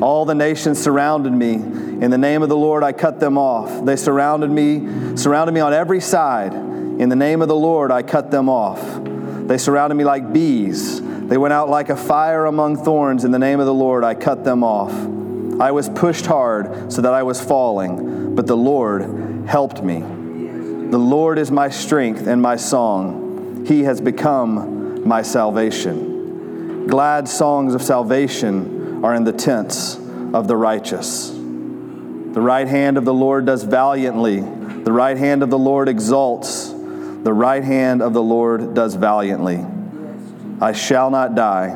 All the nations surrounded me in the name of the Lord, I cut them off. They surrounded me, surrounded me on every side. In the name of the Lord, I cut them off. They surrounded me like bees. They went out like a fire among thorns. In the name of the Lord, I cut them off. I was pushed hard so that I was falling, but the Lord helped me. The Lord is my strength and my song. He has become my salvation. Glad songs of salvation are in the tents of the righteous. The right hand of the Lord does valiantly. The right hand of the Lord exalts. The right hand of the Lord does valiantly. I shall not die,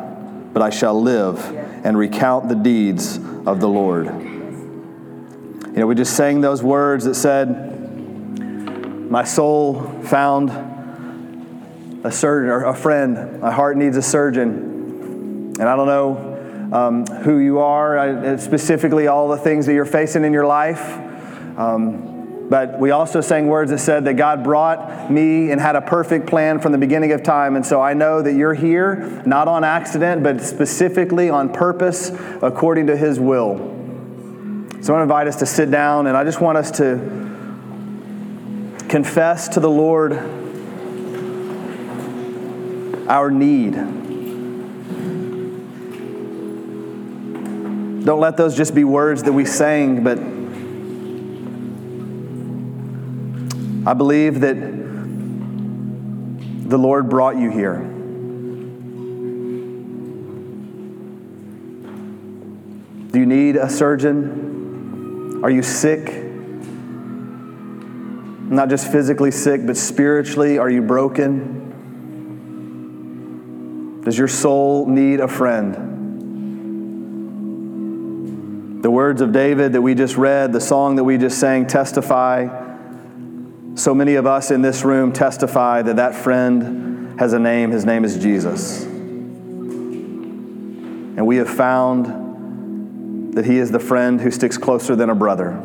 but I shall live and recount the deeds of the Lord. You know, we just sang those words that said, My soul found a surgeon or a friend. My heart needs a surgeon. And I don't know um, who you are, uh, specifically all the things that you're facing in your life. Um, but we also sang words that said that God brought me and had a perfect plan from the beginning of time. And so I know that you're here, not on accident, but specifically on purpose according to His will. So I want to invite us to sit down, and I just want us to confess to the Lord our need Don't let those just be words that we sang, but I believe that the Lord brought you here. Do you need a surgeon? Are you sick? Not just physically sick, but spiritually, are you broken? Does your soul need a friend? The words of David that we just read, the song that we just sang testify. So many of us in this room testify that that friend has a name. His name is Jesus. And we have found that he is the friend who sticks closer than a brother.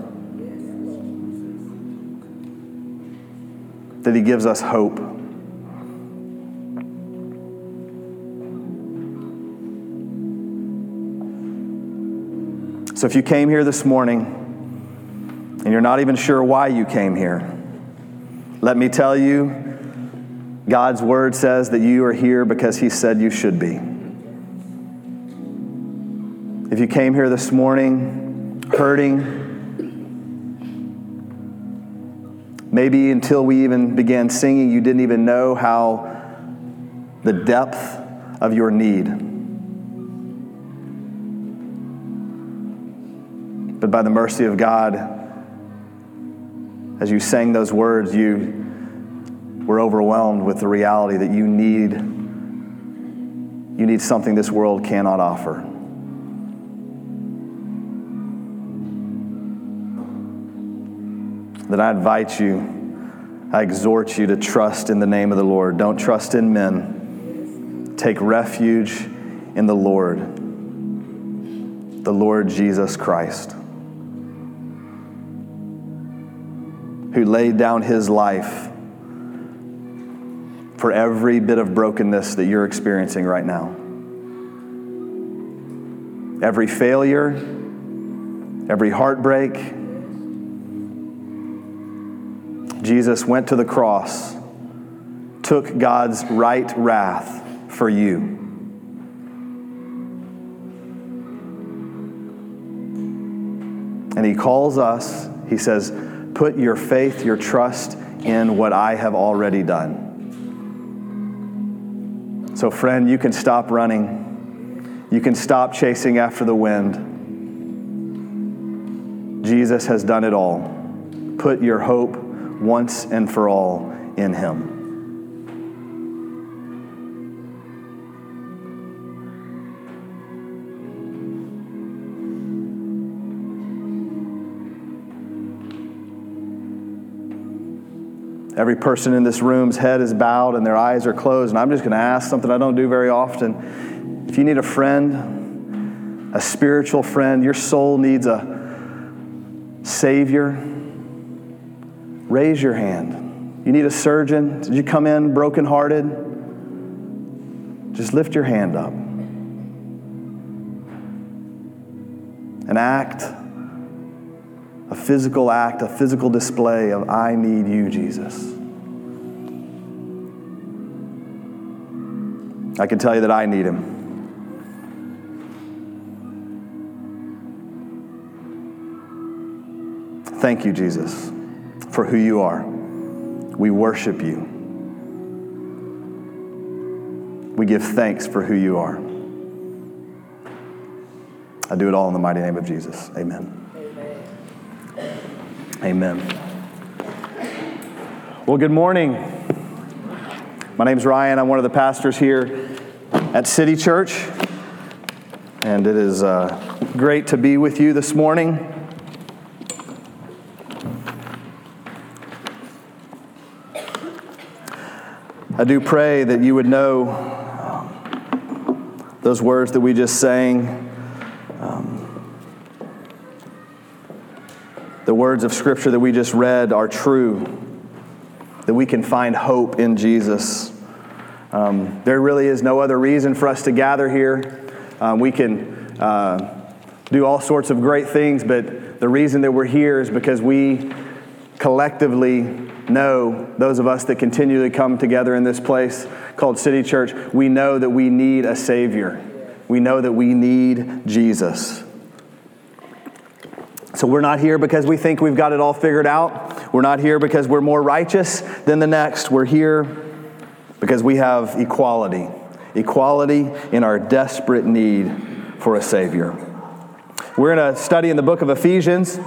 That he gives us hope. So if you came here this morning and you're not even sure why you came here, let me tell you, God's word says that you are here because He said you should be. If you came here this morning hurting, maybe until we even began singing, you didn't even know how the depth of your need. But by the mercy of God, as you sang those words, you were overwhelmed with the reality that you need you need something this world cannot offer. That I invite you, I exhort you to trust in the name of the Lord. Don't trust in men. Take refuge in the Lord, the Lord Jesus Christ. Who laid down his life for every bit of brokenness that you're experiencing right now. Every failure, every heartbreak. Jesus went to the cross, took God's right wrath for you. And he calls us, he says, Put your faith, your trust in what I have already done. So, friend, you can stop running. You can stop chasing after the wind. Jesus has done it all. Put your hope once and for all in Him. Every person in this room's head is bowed and their eyes are closed. And I'm just going to ask something I don't do very often. If you need a friend, a spiritual friend, your soul needs a Savior, raise your hand. You need a surgeon? Did you come in brokenhearted? Just lift your hand up. An act, physical act, a physical display of, I need you, Jesus. I can tell you that I need him. Thank you, Jesus, for who you are. We worship you. We give thanks for who you are. I do it all in the mighty name of Jesus. Amen. Amen. Well, good morning. My name is Ryan. I'm one of the pastors here at City Church, and it is uh, great to be with you this morning. I do pray that you would know um, those words that we just sang. The words of Scripture that we just read are true, that we can find hope in Jesus. Um, there really is no other reason for us to gather here. Um, we can uh, do all sorts of great things, but the reason that we're here is because we collectively know, those of us that continually come together in this place called City Church, we know that we need a Savior. We know that we need Jesus. So we're not here because we think we've got it all figured out. We're not here because we're more righteous than the next. We're here because we have equality equality in our desperate need for a Savior. We're going to study in the book of Ephesians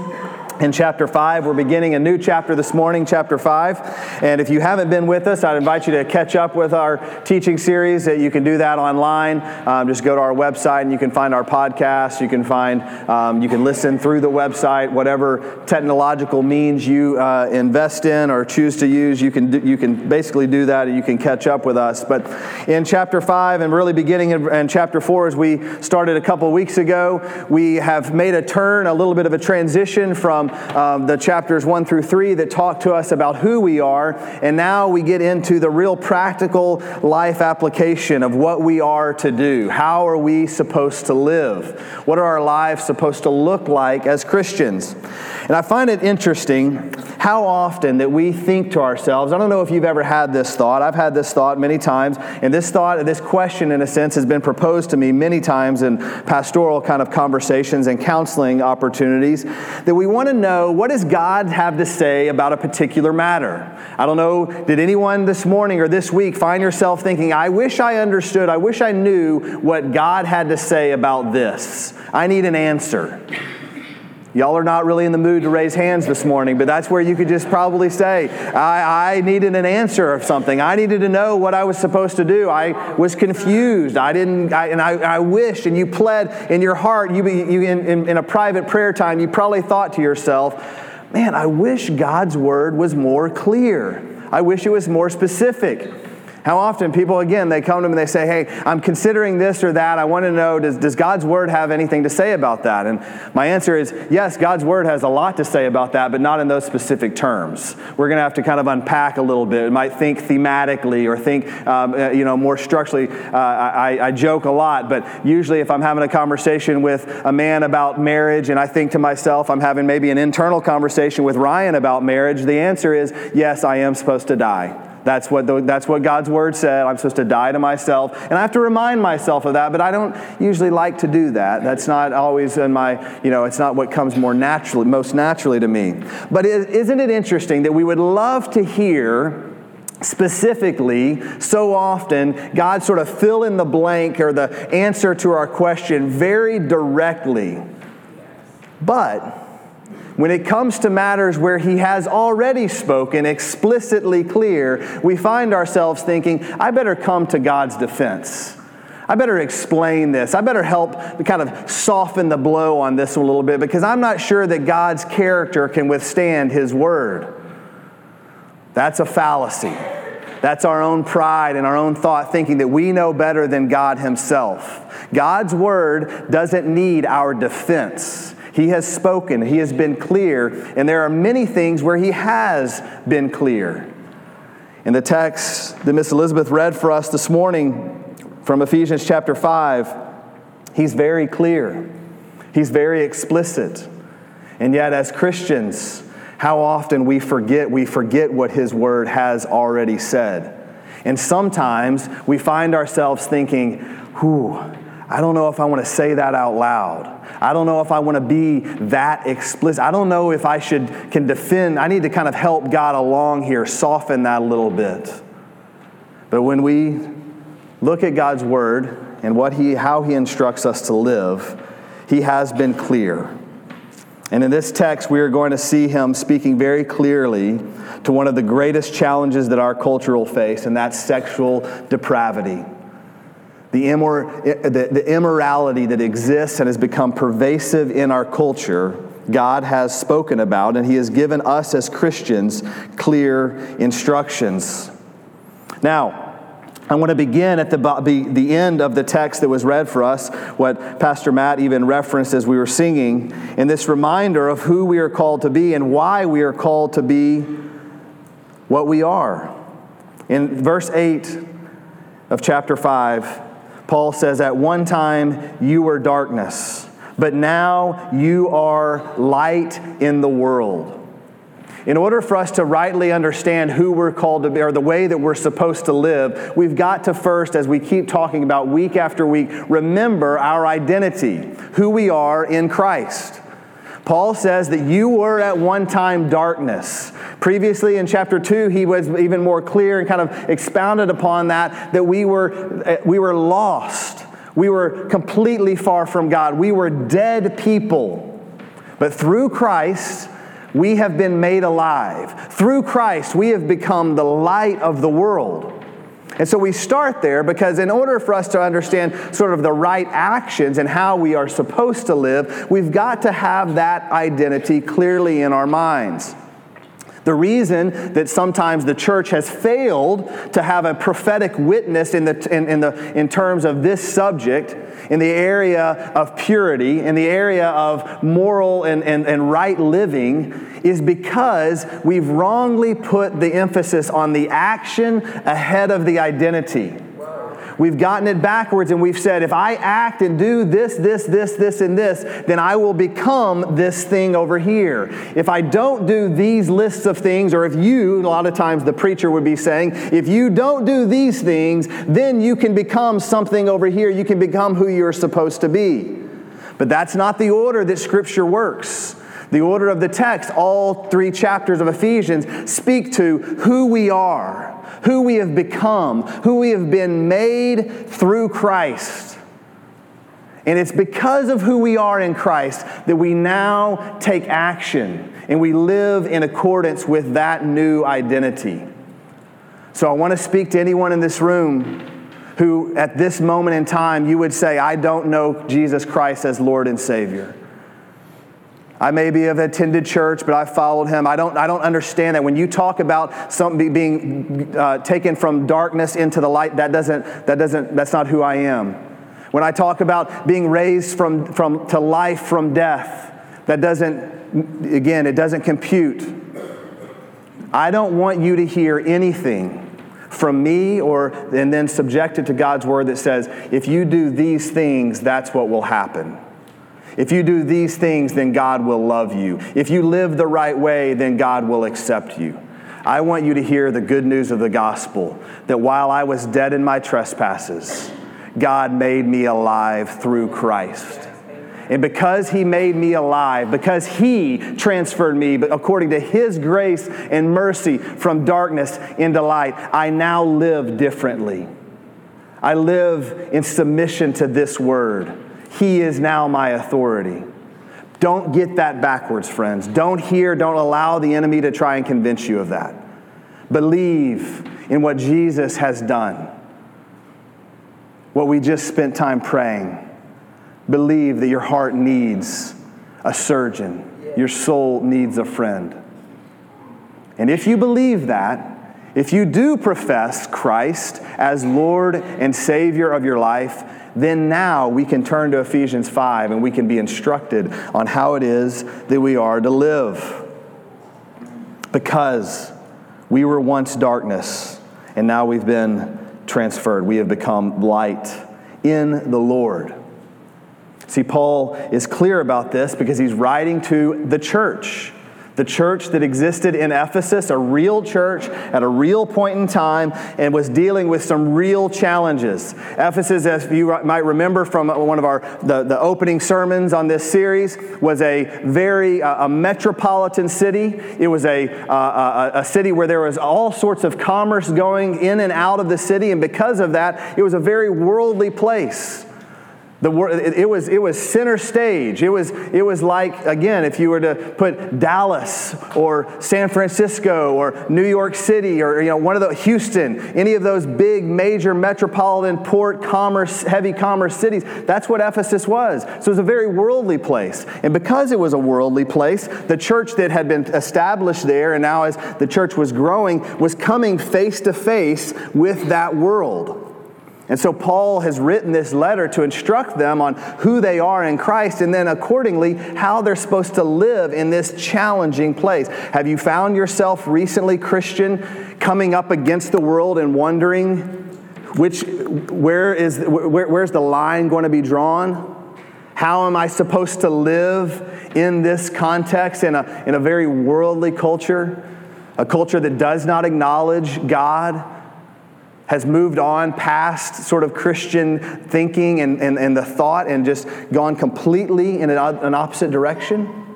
in chapter 5. We're beginning a new chapter this morning, chapter 5. And if you haven't been with us, I'd invite you to catch up with our teaching series. You can do that online. Um, just go to our website and you can find our podcast. You can find, um, you can listen through the website, whatever technological means you uh, invest in or choose to use, you can, do, you can basically do that and you can catch up with us. But in chapter 5 and really beginning in, in chapter 4, as we started a couple weeks ago, we have made a turn, a little bit of a transition from um, the chapters one through three that talk to us about who we are. And now we get into the real practical life application of what we are to do. How are we supposed to live? What are our lives supposed to look like as Christians? And I find it interesting how often that we think to ourselves, I don't know if you've ever had this thought. I've had this thought many times. And this thought, this question, in a sense, has been proposed to me many times in pastoral kind of conversations and counseling opportunities that we want to know what does God have to say about a particular matter? I don't know, did anyone this morning or this week find yourself thinking, I wish I understood, I wish I knew what God had to say about this? I need an answer. Y'all are not really in the mood to raise hands this morning, but that's where you could just probably say, I, I, needed an answer of something. I needed to know what I was supposed to do. I was confused. I didn't, I, and I, I wished, and you pled in your heart, you, you in, in, in a private prayer time, you probably thought to yourself, man, I wish God's word was more clear. I wish it was more specific. How often people, again, they come to me and they say, Hey, I'm considering this or that. I want to know, does, does God's Word have anything to say about that? And my answer is, Yes, God's Word has a lot to say about that, but not in those specific terms. We're going to have to kind of unpack a little bit. We might think thematically or think, um, uh, you know, more structurally. Uh, I, I joke a lot, but usually if I'm having a conversation with a man about marriage and I think to myself, I'm having maybe an internal conversation with Ryan about marriage, the answer is, Yes, I am supposed to die. That's what, the, that's what God's word said. I'm supposed to die to myself. And I have to remind myself of that, but I don't usually like to do that. That's not always in my, you know, it's not what comes more naturally, most naturally to me. But isn't it interesting that we would love to hear specifically, so often, God sort of fill in the blank or the answer to our question very directly. But when it comes to matters where he has already spoken explicitly clear, we find ourselves thinking, I better come to God's defense. I better explain this. I better help kind of soften the blow on this a little bit because I'm not sure that God's character can withstand his word. That's a fallacy. That's our own pride and our own thought thinking that we know better than God Himself. God's Word doesn't need our defense. He has spoken, He has been clear, and there are many things where He has been clear. In the text that Miss Elizabeth read for us this morning from Ephesians chapter 5, He's very clear, He's very explicit. And yet, as Christians, how often we forget, we forget what His Word has already said. And sometimes we find ourselves thinking, whew, I don't know if I want to say that out loud. I don't know if I want to be that explicit. I don't know if I should can defend. I need to kind of help God along here, soften that a little bit. But when we look at God's word and what he how he instructs us to live, he has been clear. And in this text, we are going to see him speaking very clearly to one of the greatest challenges that our culture will face, and that's sexual depravity. The, immor- the, the immorality that exists and has become pervasive in our culture, God has spoken about, and He has given us as Christians clear instructions. Now, I want to begin at the, the, the end of the text that was read for us, what Pastor Matt even referenced as we were singing, in this reminder of who we are called to be and why we are called to be what we are. In verse 8 of chapter 5, Paul says, At one time you were darkness, but now you are light in the world. In order for us to rightly understand who we're called to be or the way that we're supposed to live, we've got to first, as we keep talking about week after week, remember our identity, who we are in Christ. Paul says that you were at one time darkness. Previously in chapter 2, he was even more clear and kind of expounded upon that, that we were, eh, we were lost. We were completely far from God. We were dead people. But through Christ, we have been made alive. Through Christ, we have become the light of the world. And so we start there because, in order for us to understand sort of the right actions and how we are supposed to live, we've got to have that identity clearly in our minds. The reason that sometimes the church has failed to have a prophetic witness in, the, in, in, the, in terms of this subject, in the area of purity, in the area of moral and, and, and right living, is because we've wrongly put the emphasis on the action ahead of the identity. We've gotten it backwards and we've said, if I act and do this, this, this, this, and this, then I will become this thing over here. If I don't do these lists of things, or if you, a lot of times the preacher would be saying, if you don't do these things, then you can become something over here. You can become who you're supposed to be. But that's not the order that Scripture works. The order of the text, all three chapters of Ephesians, speak to who we are, who we have become, who we have been made through Christ. And it's because of who we are in Christ that we now take action and we live in accordance with that new identity. So I want to speak to anyone in this room who, at this moment in time, you would say, I don't know Jesus Christ as Lord and Savior. I maybe have attended church, but I followed him. I don't, I don't understand that. When you talk about something being uh, taken from darkness into the light, that doesn't, that doesn't, that's not who I am. When I talk about being raised from, from, to life from death, that doesn't, again, it doesn't compute. I don't want you to hear anything from me or and then subject it to God's word that says, if you do these things, that's what will happen. If you do these things, then God will love you. If you live the right way, then God will accept you. I want you to hear the good news of the gospel that while I was dead in my trespasses, God made me alive through Christ. And because He made me alive, because He transferred me according to His grace and mercy from darkness into light, I now live differently. I live in submission to this word. He is now my authority. Don't get that backwards, friends. Don't hear, don't allow the enemy to try and convince you of that. Believe in what Jesus has done, what we just spent time praying. Believe that your heart needs a surgeon, your soul needs a friend. And if you believe that, if you do profess Christ as Lord and Savior of your life, then now we can turn to Ephesians 5 and we can be instructed on how it is that we are to live. Because we were once darkness, and now we've been transferred. We have become light in the Lord. See, Paul is clear about this because he's writing to the church the church that existed in Ephesus, a real church at a real point in time, and was dealing with some real challenges. Ephesus, as you might remember from one of our the, the opening sermons on this series, was a very uh, a metropolitan city. It was a, uh, a, a city where there was all sorts of commerce going in and out of the city, and because of that, it was a very worldly place. The, it, was, it was center stage. It was, it was like, again, if you were to put Dallas or San Francisco or New York City or you know, one of the Houston, any of those big major metropolitan port commerce, heavy commerce cities, that's what Ephesus was. So it was a very worldly place. And because it was a worldly place, the church that had been established there and now as the church was growing was coming face to face with that world. And so Paul has written this letter to instruct them on who they are in Christ and then accordingly how they're supposed to live in this challenging place. Have you found yourself recently, Christian, coming up against the world and wondering which, where is, where, where's the line going to be drawn? How am I supposed to live in this context, in a, in a very worldly culture, a culture that does not acknowledge God? Has moved on past sort of Christian thinking and, and, and the thought and just gone completely in an, an opposite direction.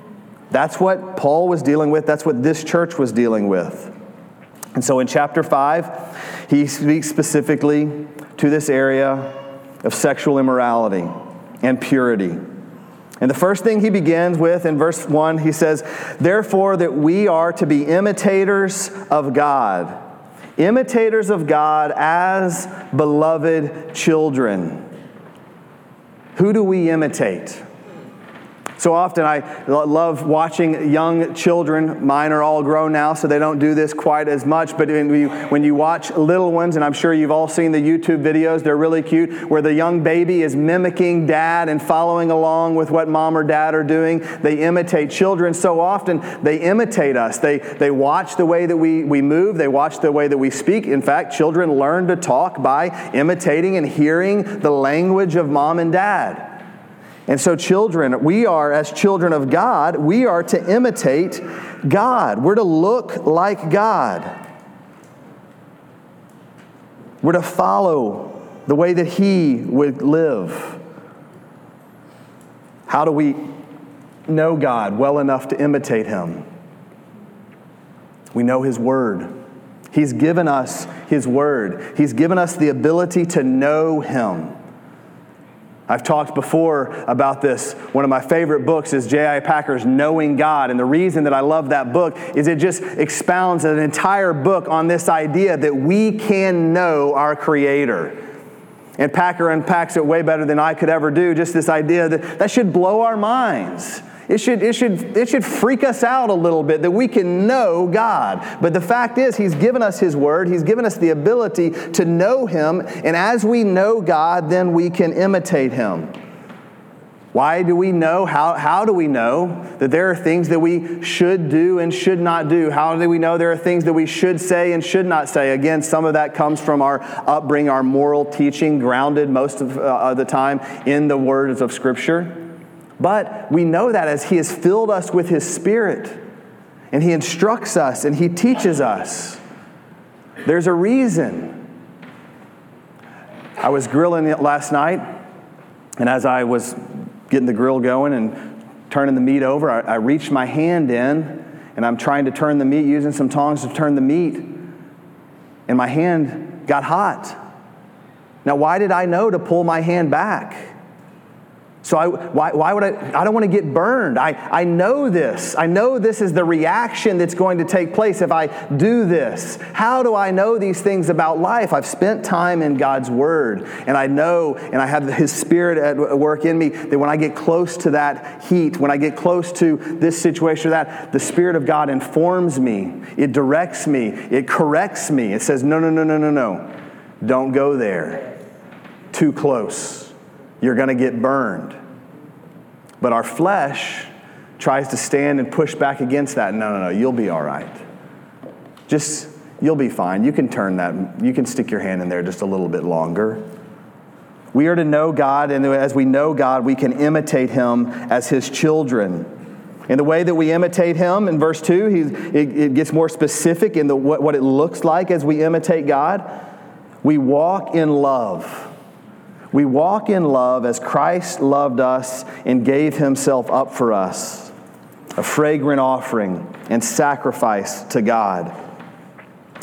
That's what Paul was dealing with. That's what this church was dealing with. And so in chapter 5, he speaks specifically to this area of sexual immorality and purity. And the first thing he begins with in verse 1, he says, Therefore, that we are to be imitators of God imitators of God as beloved children. Who do we imitate? So often I love watching young children. Mine are all grown now, so they don't do this quite as much. But when you, when you watch little ones, and I'm sure you've all seen the YouTube videos, they're really cute, where the young baby is mimicking dad and following along with what mom or dad are doing. They imitate children so often, they imitate us. They, they watch the way that we, we move, they watch the way that we speak. In fact, children learn to talk by imitating and hearing the language of mom and dad. And so, children, we are, as children of God, we are to imitate God. We're to look like God. We're to follow the way that He would live. How do we know God well enough to imitate Him? We know His Word. He's given us His Word, He's given us the ability to know Him. I've talked before about this. One of my favorite books is J.I. Packer's Knowing God. And the reason that I love that book is it just expounds an entire book on this idea that we can know our Creator. And Packer unpacks it way better than I could ever do. Just this idea that that should blow our minds. It should, it, should, it should freak us out a little bit that we can know God. But the fact is, He's given us His Word, He's given us the ability to know Him, and as we know God, then we can imitate Him. Why do we know? How, how do we know that there are things that we should do and should not do? How do we know there are things that we should say and should not say? Again, some of that comes from our upbringing, our moral teaching, grounded most of uh, the time in the words of Scripture. But we know that as He has filled us with His Spirit and He instructs us and He teaches us. There's a reason. I was grilling it last night, and as I was getting the grill going and turning the meat over, I, I reached my hand in and I'm trying to turn the meat using some tongs to turn the meat, and my hand got hot. Now, why did I know to pull my hand back? So I, why, why would I? I don't want to get burned. I, I know this. I know this is the reaction that's going to take place if I do this. How do I know these things about life? I've spent time in God's Word, and I know, and I have His Spirit at work in me that when I get close to that heat, when I get close to this situation or that, the Spirit of God informs me. It directs me. It corrects me. It says, no, no, no, no, no, no. Don't go there. Too close you're going to get burned. But our flesh tries to stand and push back against that. No, no, no, you'll be all right. Just, you'll be fine. You can turn that, you can stick your hand in there just a little bit longer. We are to know God, and as we know God, we can imitate Him as His children. In the way that we imitate Him, in verse 2, it, it, gets more specific in the, what, what it looks like as we imitate God. We walk in love. We walk in love as Christ loved us and gave himself up for us, a fragrant offering and sacrifice to God.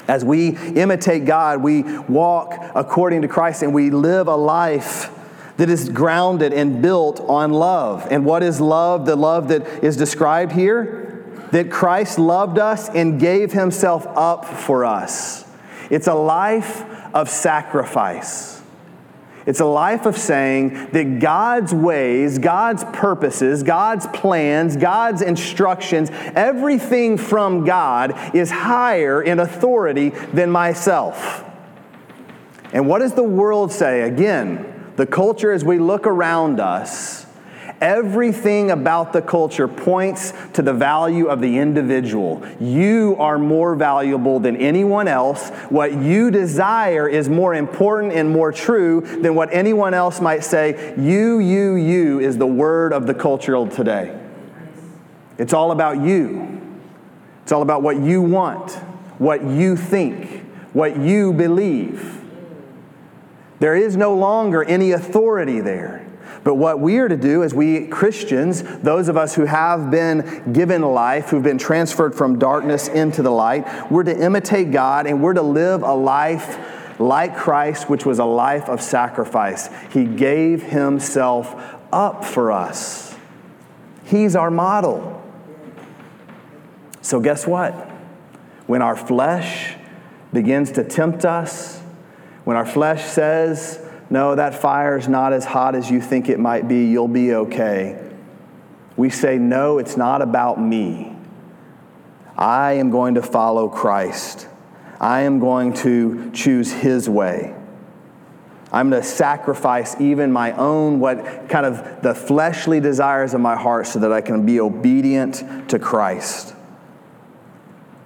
As we imitate God, we walk according to Christ and we live a life that is grounded and built on love. And what is love? The love that is described here? That Christ loved us and gave himself up for us. It's a life of sacrifice. It's a life of saying that God's ways, God's purposes, God's plans, God's instructions, everything from God is higher in authority than myself. And what does the world say? Again, the culture as we look around us Everything about the culture points to the value of the individual. You are more valuable than anyone else. What you desire is more important and more true than what anyone else might say. You, you, you is the word of the culture today. It's all about you. It's all about what you want, what you think, what you believe. There is no longer any authority there. But what we are to do as we Christians, those of us who have been given life, who've been transferred from darkness into the light, we're to imitate God and we're to live a life like Christ, which was a life of sacrifice. He gave himself up for us. He's our model. So, guess what? When our flesh begins to tempt us, when our flesh says, no, that fire's not as hot as you think it might be. You'll be okay. We say, No, it's not about me. I am going to follow Christ. I am going to choose His way. I'm going to sacrifice even my own, what kind of the fleshly desires of my heart so that I can be obedient to Christ.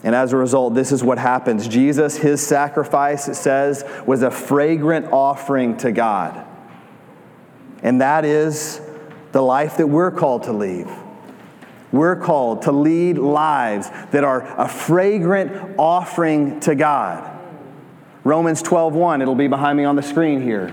And as a result, this is what happens. Jesus, his sacrifice, it says, was a fragrant offering to God. And that is the life that we're called to lead. We're called to lead lives that are a fragrant offering to God. Romans 12:1, it'll be behind me on the screen here.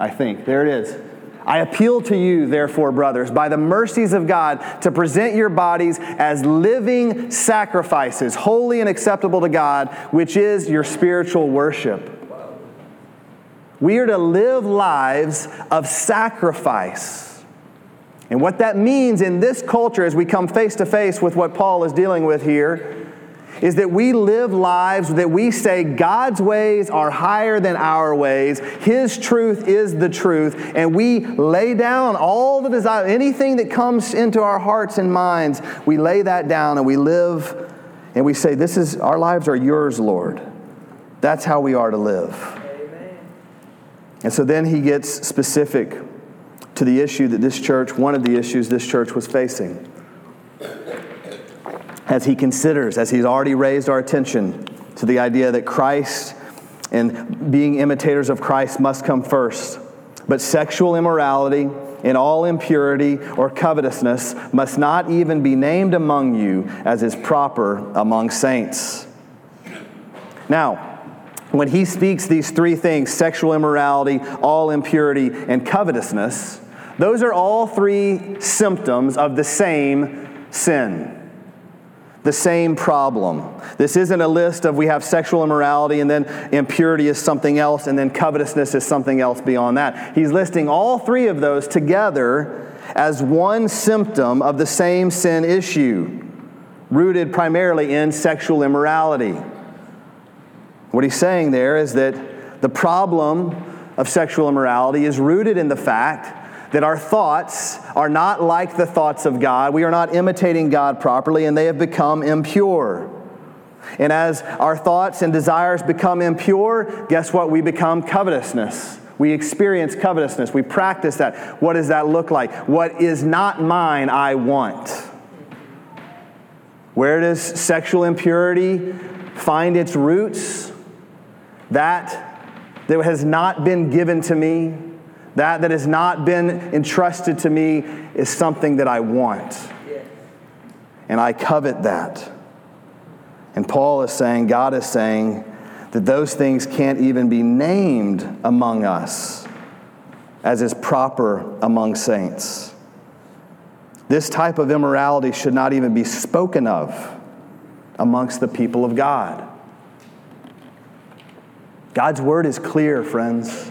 I think. There it is. I appeal to you, therefore, brothers, by the mercies of God, to present your bodies as living sacrifices, holy and acceptable to God, which is your spiritual worship. We are to live lives of sacrifice. And what that means in this culture, as we come face to face with what Paul is dealing with here, is that we live lives that we say God's ways are higher than our ways. His truth is the truth. And we lay down all the desire, anything that comes into our hearts and minds, we lay that down and we live and we say, This is our lives are yours, Lord. That's how we are to live. Amen. And so then he gets specific to the issue that this church, one of the issues this church was facing as he considers, as he's already raised our attention to the idea that Christ and being imitators of Christ must come first. But sexual immorality and all impurity or covetousness must not even be named among you as is proper among saints. Now, when he speaks these three things sexual immorality, all impurity, and covetousness those are all three symptoms of the same sin. The same problem. This isn't a list of we have sexual immorality and then impurity is something else and then covetousness is something else beyond that. He's listing all three of those together as one symptom of the same sin issue, rooted primarily in sexual immorality. What he's saying there is that the problem of sexual immorality is rooted in the fact that our thoughts are not like the thoughts of God. We are not imitating God properly, and they have become impure. And as our thoughts and desires become impure, guess what? We become covetousness. We experience covetousness. We practice that. What does that look like? What is not mine, I want. Where does sexual impurity find its roots? That that has not been given to me, that that has not been entrusted to me, is something that I want. And I covet that. And Paul is saying, God is saying, that those things can't even be named among us as is proper among saints. This type of immorality should not even be spoken of amongst the people of God. God's word is clear, friends.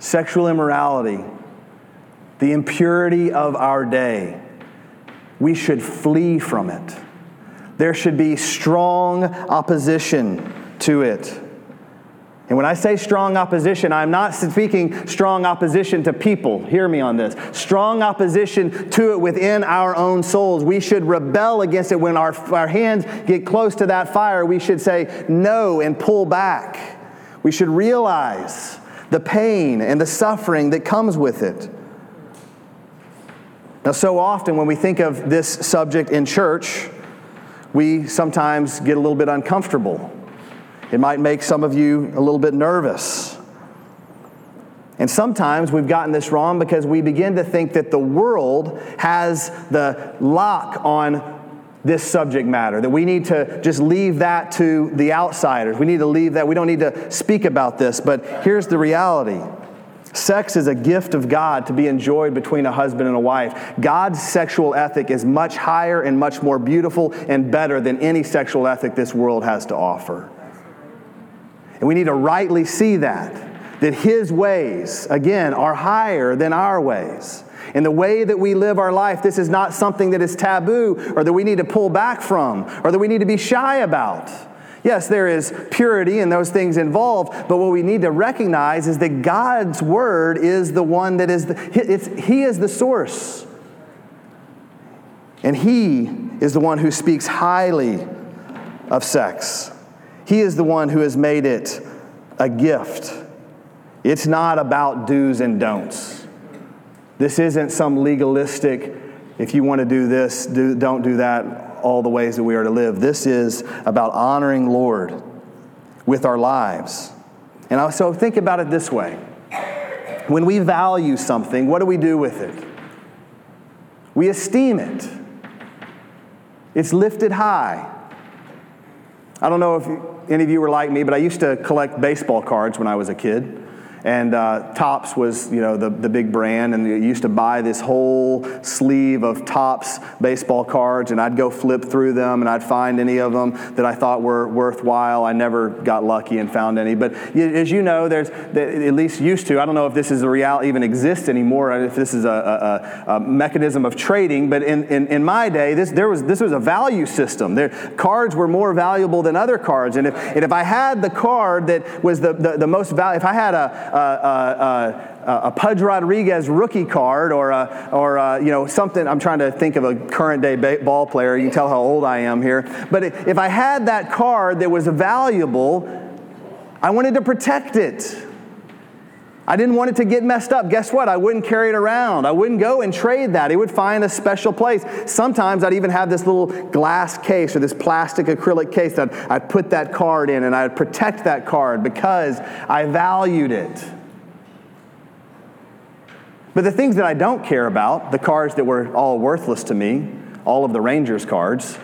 Sexual immorality, the impurity of our day, we should flee from it. There should be strong opposition to it. And when I say strong opposition, I'm not speaking strong opposition to people. Hear me on this. Strong opposition to it within our own souls. We should rebel against it when our, our hands get close to that fire. We should say no and pull back. We should realize the pain and the suffering that comes with it. Now, so often when we think of this subject in church, we sometimes get a little bit uncomfortable it might make some of you a little bit nervous. And sometimes we've gotten this wrong because we begin to think that the world has the lock on this subject matter, that we need to just leave that to the outsiders. We need to leave that. We don't need to speak about this. But here's the reality Sex is a gift of God to be enjoyed between a husband and a wife. God's sexual ethic is much higher and much more beautiful and better than any sexual ethic this world has to offer. And we need to rightly see that, that His ways, again, are higher than our ways. In the way that we live our life, this is not something that is taboo or that we need to pull back from or that we need to be shy about. Yes, there is purity and those things involved, but what we need to recognize is that God's word is the one that is the, He is the source. And He is the one who speaks highly of sex. He is the one who has made it a gift. It's not about do's and don'ts. This isn't some legalistic, if you want to do this, do, don't do that, all the ways that we are to live. This is about honoring Lord with our lives. And so think about it this way when we value something, what do we do with it? We esteem it, it's lifted high. I don't know if any of you were like me, but I used to collect baseball cards when I was a kid. And uh, Topps was, you know, the, the big brand, and you used to buy this whole sleeve of Topps baseball cards, and I'd go flip through them, and I'd find any of them that I thought were worthwhile. I never got lucky and found any, but as you know, there's at least used to. I don't know if this is a reality even exists anymore, if this is a, a, a mechanism of trading. But in, in, in, my day, this there was this was a value system. There, cards were more valuable than other cards, and if and if I had the card that was the, the, the most valuable, if I had a a, a Pudge Rodriguez rookie card or, a, or a, you know, something. I'm trying to think of a current day ball player. You can tell how old I am here. But if I had that card that was valuable, I wanted to protect it. I didn't want it to get messed up. Guess what? I wouldn't carry it around. I wouldn't go and trade that. It would find a special place. Sometimes I'd even have this little glass case or this plastic acrylic case that I'd put that card in and I'd protect that card because I valued it. But the things that I don't care about, the cards that were all worthless to me, all of the Rangers cards,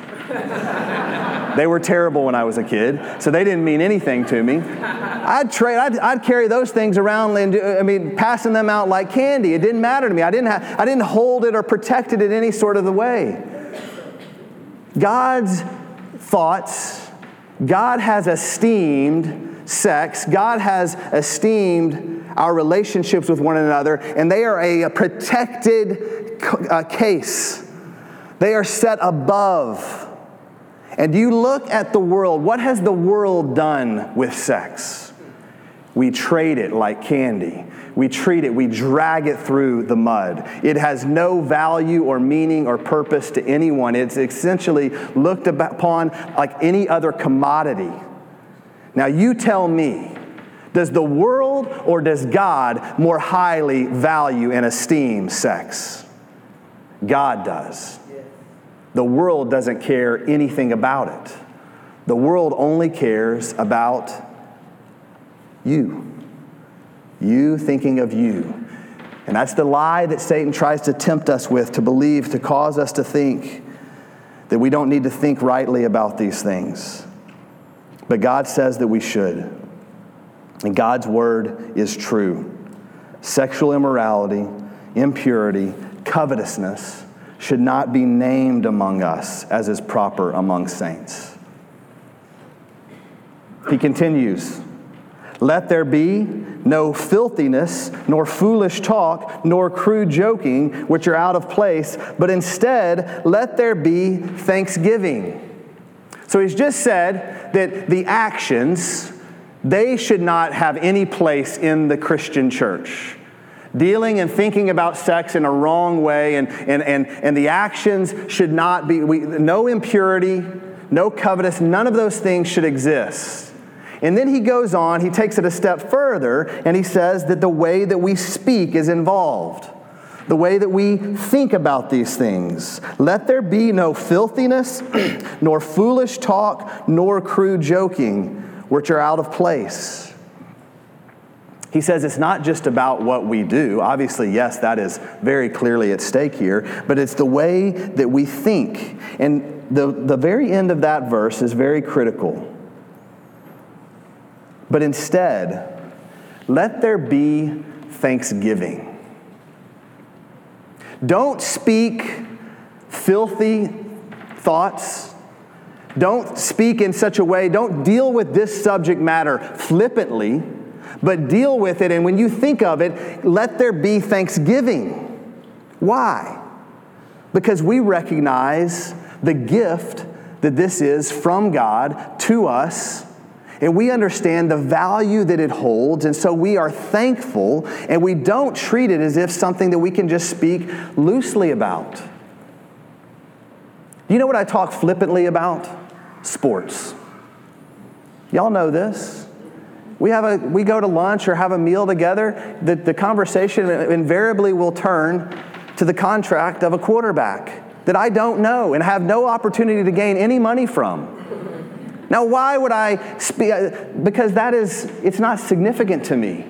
they were terrible when I was a kid, so they didn't mean anything to me. I'd trade, I'd, I'd carry those things around and I mean, passing them out like candy. It didn't matter to me. I didn't, I didn't hold it or protect it in any sort of the way. God's thoughts, God has esteemed sex, God has esteemed our relationships with one another, and they are a, protected case. They are set above. And you look at the world, what has the world done with sex? We trade it like candy. We treat it, we drag it through the mud. It has no value or meaning or purpose to anyone. It's essentially looked upon like any other commodity. Now, you tell me, does the world or does God more highly value and esteem sex? God does. The world doesn't care anything about it. The world only cares about you. You thinking of you. And that's the lie that Satan tries to tempt us with to believe, to cause us to think that we don't need to think rightly about these things. But God says that we should. And God's word is true. Sexual immorality, impurity, covetousness, should not be named among us as is proper among saints. He continues, Let there be no filthiness, nor foolish talk, nor crude joking, which are out of place, but instead let there be thanksgiving. So he's just said that the actions, they should not have any place in the Christian church dealing and thinking about sex in a wrong way, and, and, and, and the actions should not be, we, no impurity, no covetous, none of those things should exist. And then he goes on, he takes it a step further, and he says that the way that we speak is involved. The way that we think about these things. Let there be no filthiness, nor foolish talk, nor crude joking, which are out of place he says it's not just about what we do. Obviously, yes, that is very clearly at stake here, but it's the way that we think. And the, the very end of that verse is very critical. But instead, let there be thanksgiving. Don't speak filthy thoughts. Don't speak in such a way, don't deal with this subject matter flippantly but deal with it. And when you think of it, let there be thanksgiving. Why? Because we recognize the gift that this is from God to us. And we understand the value that it holds, and so we are thankful, and we don't treat it as if something that we can just speak loosely about. You know what I talk flippantly about? Sports. Y'all know this. We, have a, we go to lunch or have a meal together, the, the conversation invariably will turn to the contract of a quarterback that I don't know and have no opportunity to gain any money from. Now, why would I speak? Uh, because that is, it's not significant to me.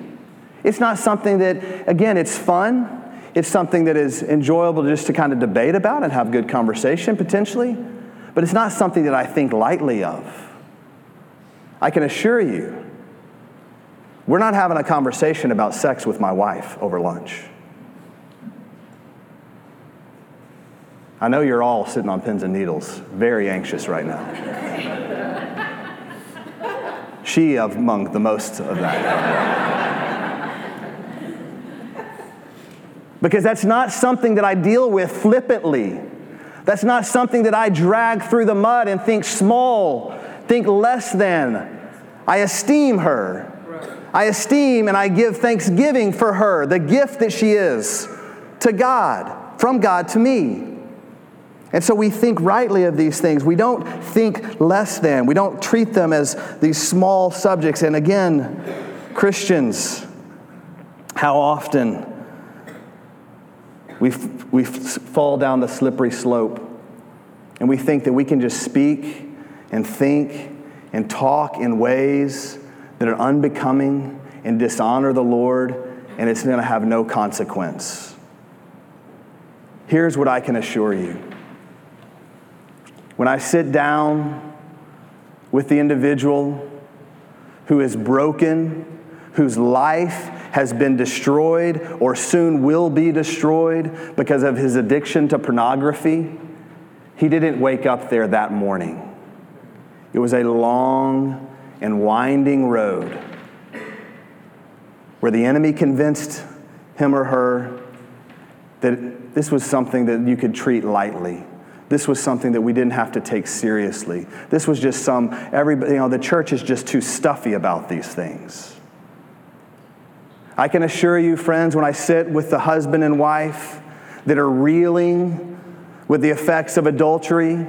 It's not something that, again, it's fun. It's something that is enjoyable just to kind of debate about and have good conversation potentially. But it's not something that I think lightly of. I can assure you we're not having a conversation about sex with my wife over lunch. I know you're all sitting on pins and needles, very anxious right now. she among the most of that. because that's not something that I deal with flippantly. That's not something that I drag through the mud and think small, think less than. I esteem her. I esteem and I give thanksgiving for her, the gift that she is to God, from God to me. And so we think rightly of these things. We don't think less than. We don't treat them as these small subjects. And again, Christians, how often we, we fall down the slippery slope and we think that we can just speak and think and talk in ways that are unbecoming and dishonor the Lord, and it's going to have no consequence. Here's what I can assure you when I sit down with the individual who is broken, whose life has been destroyed or soon will be destroyed because of his addiction to pornography, he didn't wake up there that morning. It was a long and winding road where the enemy convinced him or her that this was something that you could treat lightly. This was something that we didn't have to take seriously. This was just some, everybody, you know, the church is just too stuffy about these things. I can assure you, friends, when I sit with the husband and wife that are reeling with the effects of adultery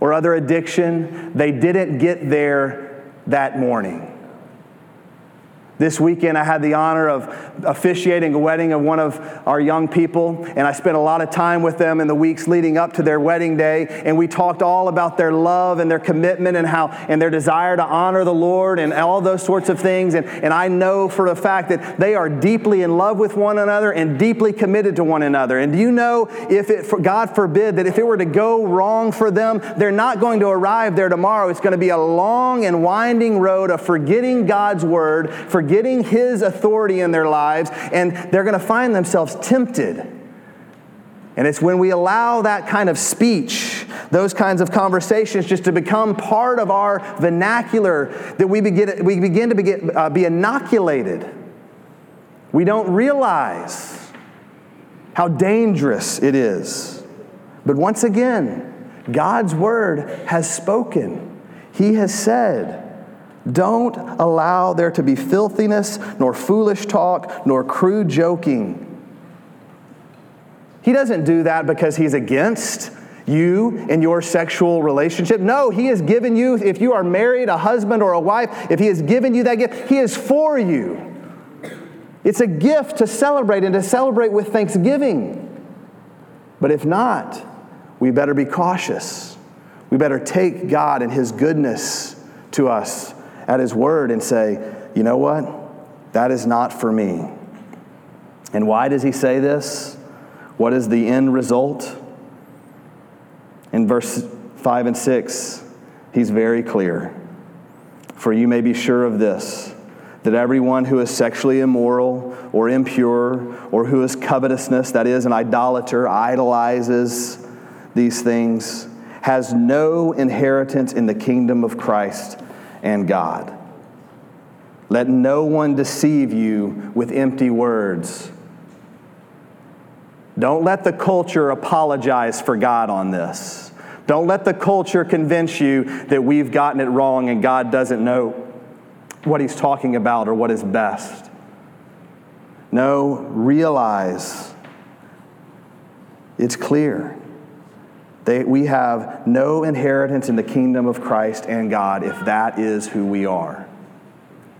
or other addiction, they didn't get there that morning. This weekend, I had the honor of officiating a wedding of one of our young people, and I spent a lot of time with them in the weeks leading up to their wedding day. And we talked all about their love and their commitment and how and their desire to honor the Lord and all those sorts of things. And, and I know for a fact that they are deeply in love with one another and deeply committed to one another. And do you know if it, God forbid, that if it were to go wrong for them, they're not going to arrive there tomorrow. It's going to be a long and winding road of forgetting God's word, forgetting getting His authority in their lives, and they're going to find themselves tempted. And it's when we allow that kind of speech, those kinds of conversations, just to become part of our vernacular that we begin, we begin to begin, uh, be inoculated. We don't realize how dangerous it is. But once again, God's word has spoken. He has said, don't allow there to be filthiness, nor foolish talk, nor crude joking. He doesn't do that because he's against you and your sexual relationship. No, he has given you, if you are married, a husband or a wife, if he has given you that gift, he is for you. It's a gift to celebrate and to celebrate with thanksgiving. But if not, we better be cautious. We better take God and his goodness to us at His Word and say, you know what? That is not for me. And why does He say this? What is the end result? In verse 5 and 6, He's very clear. For you may be sure of this that everyone who is sexually immoral or impure or who is covetousness, that is, an idolater, idolizes these things, has no inheritance in the kingdom of Christ and God. Let no one deceive you with empty words. Don't let the culture apologize for God on this. Don't let the culture convince you that we've gotten it wrong and God doesn't know what He's talking about or what is best. No, realize it's clear. They, we have no inheritance in the kingdom of Christ and God if that is who we are.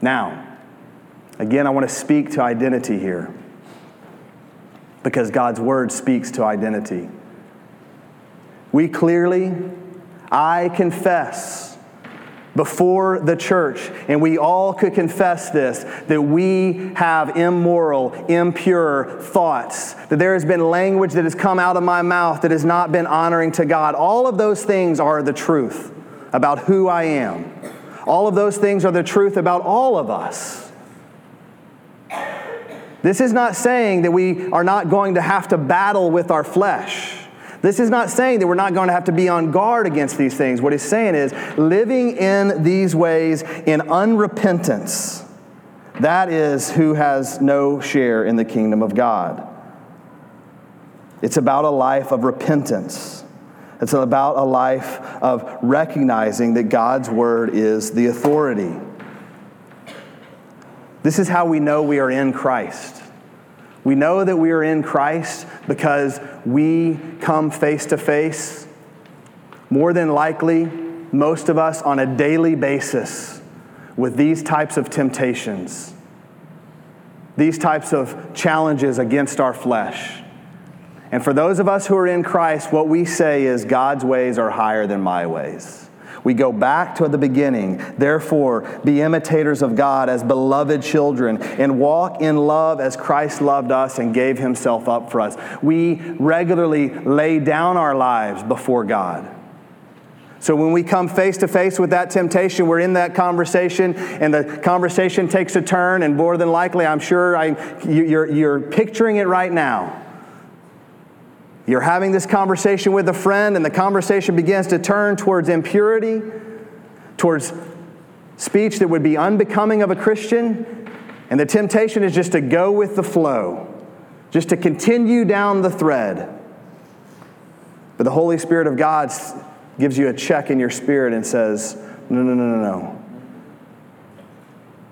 Now, again, I want to speak to identity here because God's word speaks to identity. We clearly, I confess before the church, and we all could confess this that we have immoral, impure thoughts, that there has been language that has come out of my mouth that has not been honoring to God. All of those things are the truth about who I am. All of those things are the truth about all of us. This is not saying that we are not going to have to battle with our flesh. This is not saying that we're not going to have to be on guard against these things. What he's saying is living in these ways in unrepentance. That is who has no share in the kingdom of God. It's about a life of repentance. It's about a life of recognizing that God's word is the authority. This is how we know we are in Christ. We know that we are in Christ because we come face to face, more than likely, most of us on a daily basis, with these types of temptations, these types of challenges against our flesh. And for those of us who are in Christ, what we say is God's ways are higher than my ways. We go back to the beginning. Therefore, be imitators of God as beloved children and walk in love as Christ loved us and gave himself up for us. We regularly lay down our lives before God. So when we come face to face with that temptation, we're in that conversation, and the conversation takes a turn, and more than likely, I'm sure I, you're, you're picturing it right now. You're having this conversation with a friend, and the conversation begins to turn towards impurity, towards speech that would be unbecoming of a Christian, and the temptation is just to go with the flow, just to continue down the thread. But the Holy Spirit of God gives you a check in your spirit and says, No, no, no, no, no.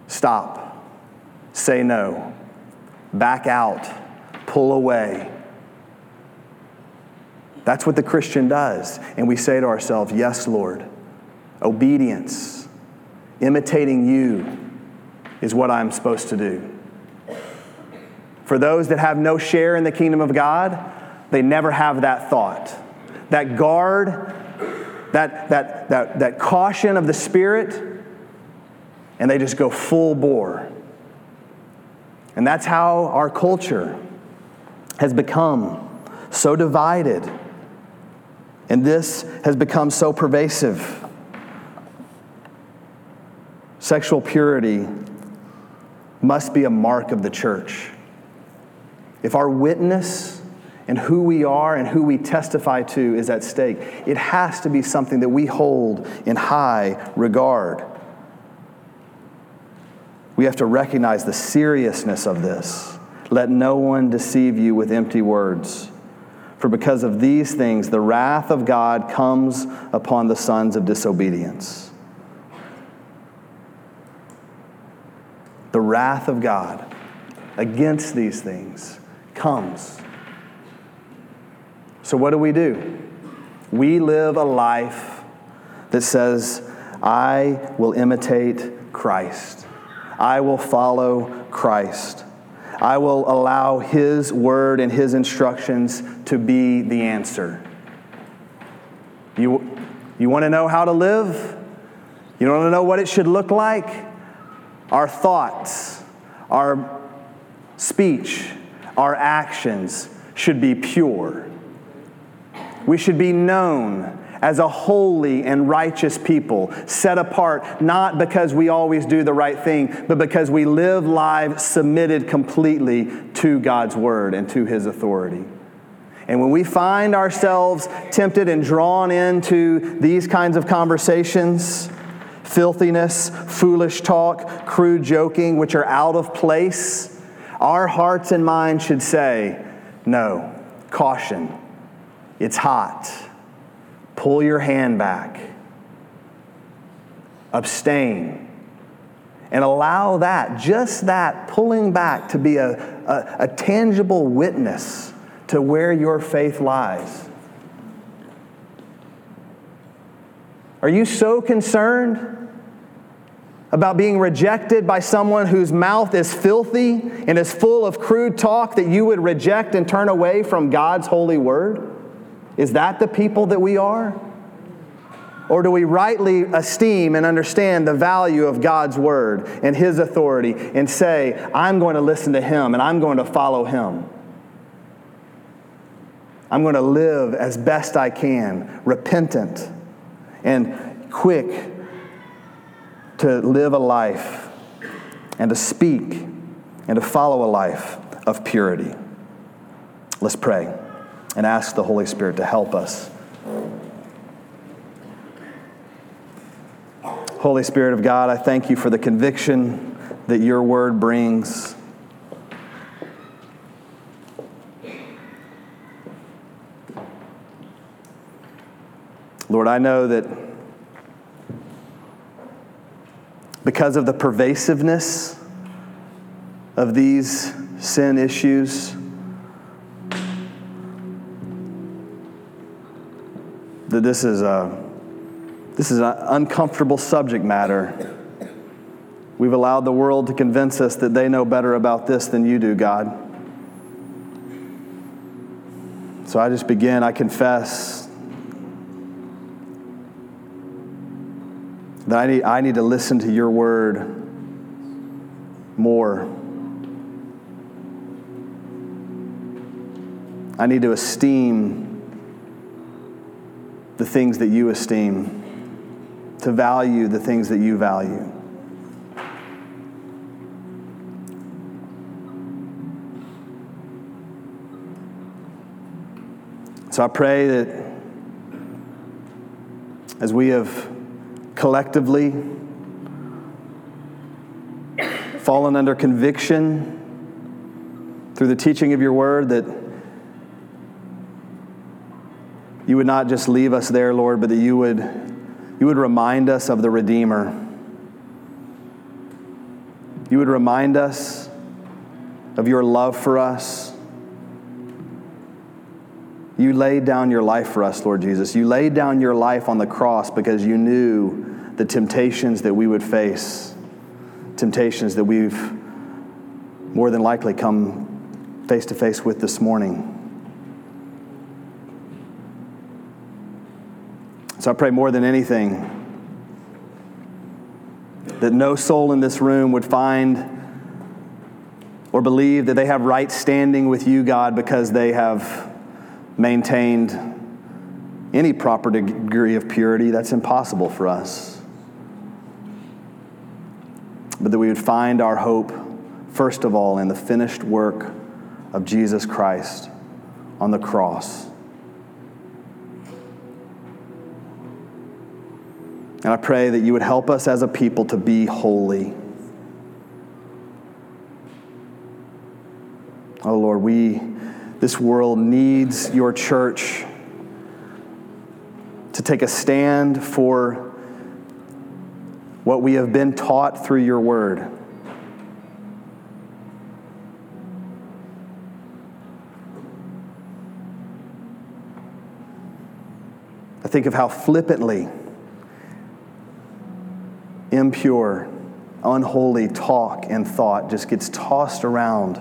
Stop. Say no. Back out. Pull away. That's what the Christian does. And we say to ourselves, Yes, Lord. Obedience, imitating you, is what I'm supposed to do. For those that have no share in the kingdom of God, they never have that thought. That guard, that, that, that, that caution of the Spirit, and they just go full bore. And that's how our culture has become so divided and this has become so pervasive. Sexual purity must be a mark of the church. If our witness and who we are and who we testify to is at stake, it has to be something that we hold in high regard. We have to recognize the seriousness of this. Let no one deceive you with empty words. For because of these things, the wrath of God comes upon the sons of disobedience. The wrath of God against these things comes. So, what do we do? We live a life that says, I will imitate Christ, I will follow Christ. I will allow His word and His instructions to be the answer. You, you want to know how to live? You want to know what it should look like? Our thoughts, our speech, our actions should be pure. We should be known as a holy and righteous people, set apart not because we always do the right thing, but because we live lives submitted completely to God's word and to his authority. And when we find ourselves tempted and drawn into these kinds of conversations, filthiness, foolish talk, crude joking, which are out of place, our hearts and minds should say, No, caution, it's hot Pull your hand back. Abstain. And allow that, just that pulling back, to be a, a, a tangible witness to where your faith lies. Are you so concerned about being rejected by someone whose mouth is filthy and is full of crude talk that you would reject and turn away from God's holy word? Is that the people that we are? Or do we rightly esteem and understand the value of God's word and his authority and say, I'm going to listen to him and I'm going to follow him? I'm going to live as best I can, repentant and quick to live a life and to speak and to follow a life of purity. Let's pray and ask the Holy Spirit to help us. Holy Spirit of God, I thank you for the conviction that your word brings. Lord, I know that because of the pervasiveness of these sin issues, that this is a this is an uncomfortable subject matter. We've allowed the world to convince us that they know better about this than you do, God. So I just begin, I confess that I need, I need to listen to your word more. I need to esteem the things that you esteem, to value the things that you value. So I pray that as we have collectively fallen under conviction through the teaching of your word, that you would not just leave us there, Lord, but that you would, you would remind us of the Redeemer. You would remind us of your love for us. You laid down your life for us, Lord Jesus. You laid down your life on the cross because you knew the temptations that we would face, temptations that we've more than likely come face to face with this morning. So I pray more than anything that no soul in this room would find or believe that they have right standing with you, God, because they have maintained any proper degree of purity. That's impossible for us. But that we would find our hope, first of all, in the finished work of Jesus Christ on the cross. And I pray that you would help us as a people to be holy. Oh Lord, we, this world needs your church to take a stand for what we have been taught through your word. I think of how flippantly impure, unholy talk and thought just gets tossed around.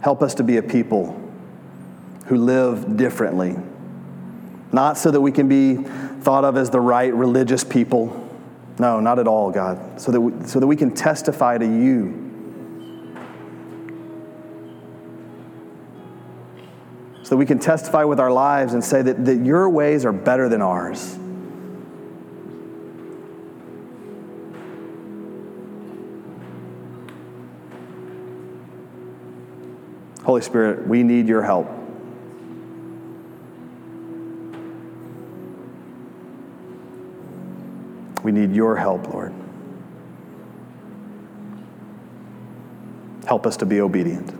Help us to be a people who live differently. Not so that we can be thought of as the right religious people. No, not at all, God. So that we, so that we can testify to you. So that we can testify with our lives and say that, that your ways are better than ours. Holy Spirit, we need your help. We need your help, Lord. Help us to be obedient.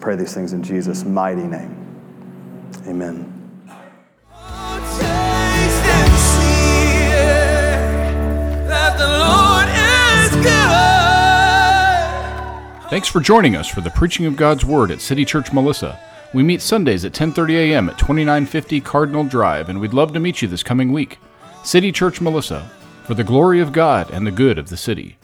Pray these things in Jesus' mighty name. Amen. Thanks for joining us for the preaching of God's Word at City Church Melissa. We meet Sundays at 10:30 a.m. at 2950 Cardinal Drive, and we'd love to meet you this coming week. City Church Melissa, for the glory of God and the good of the city.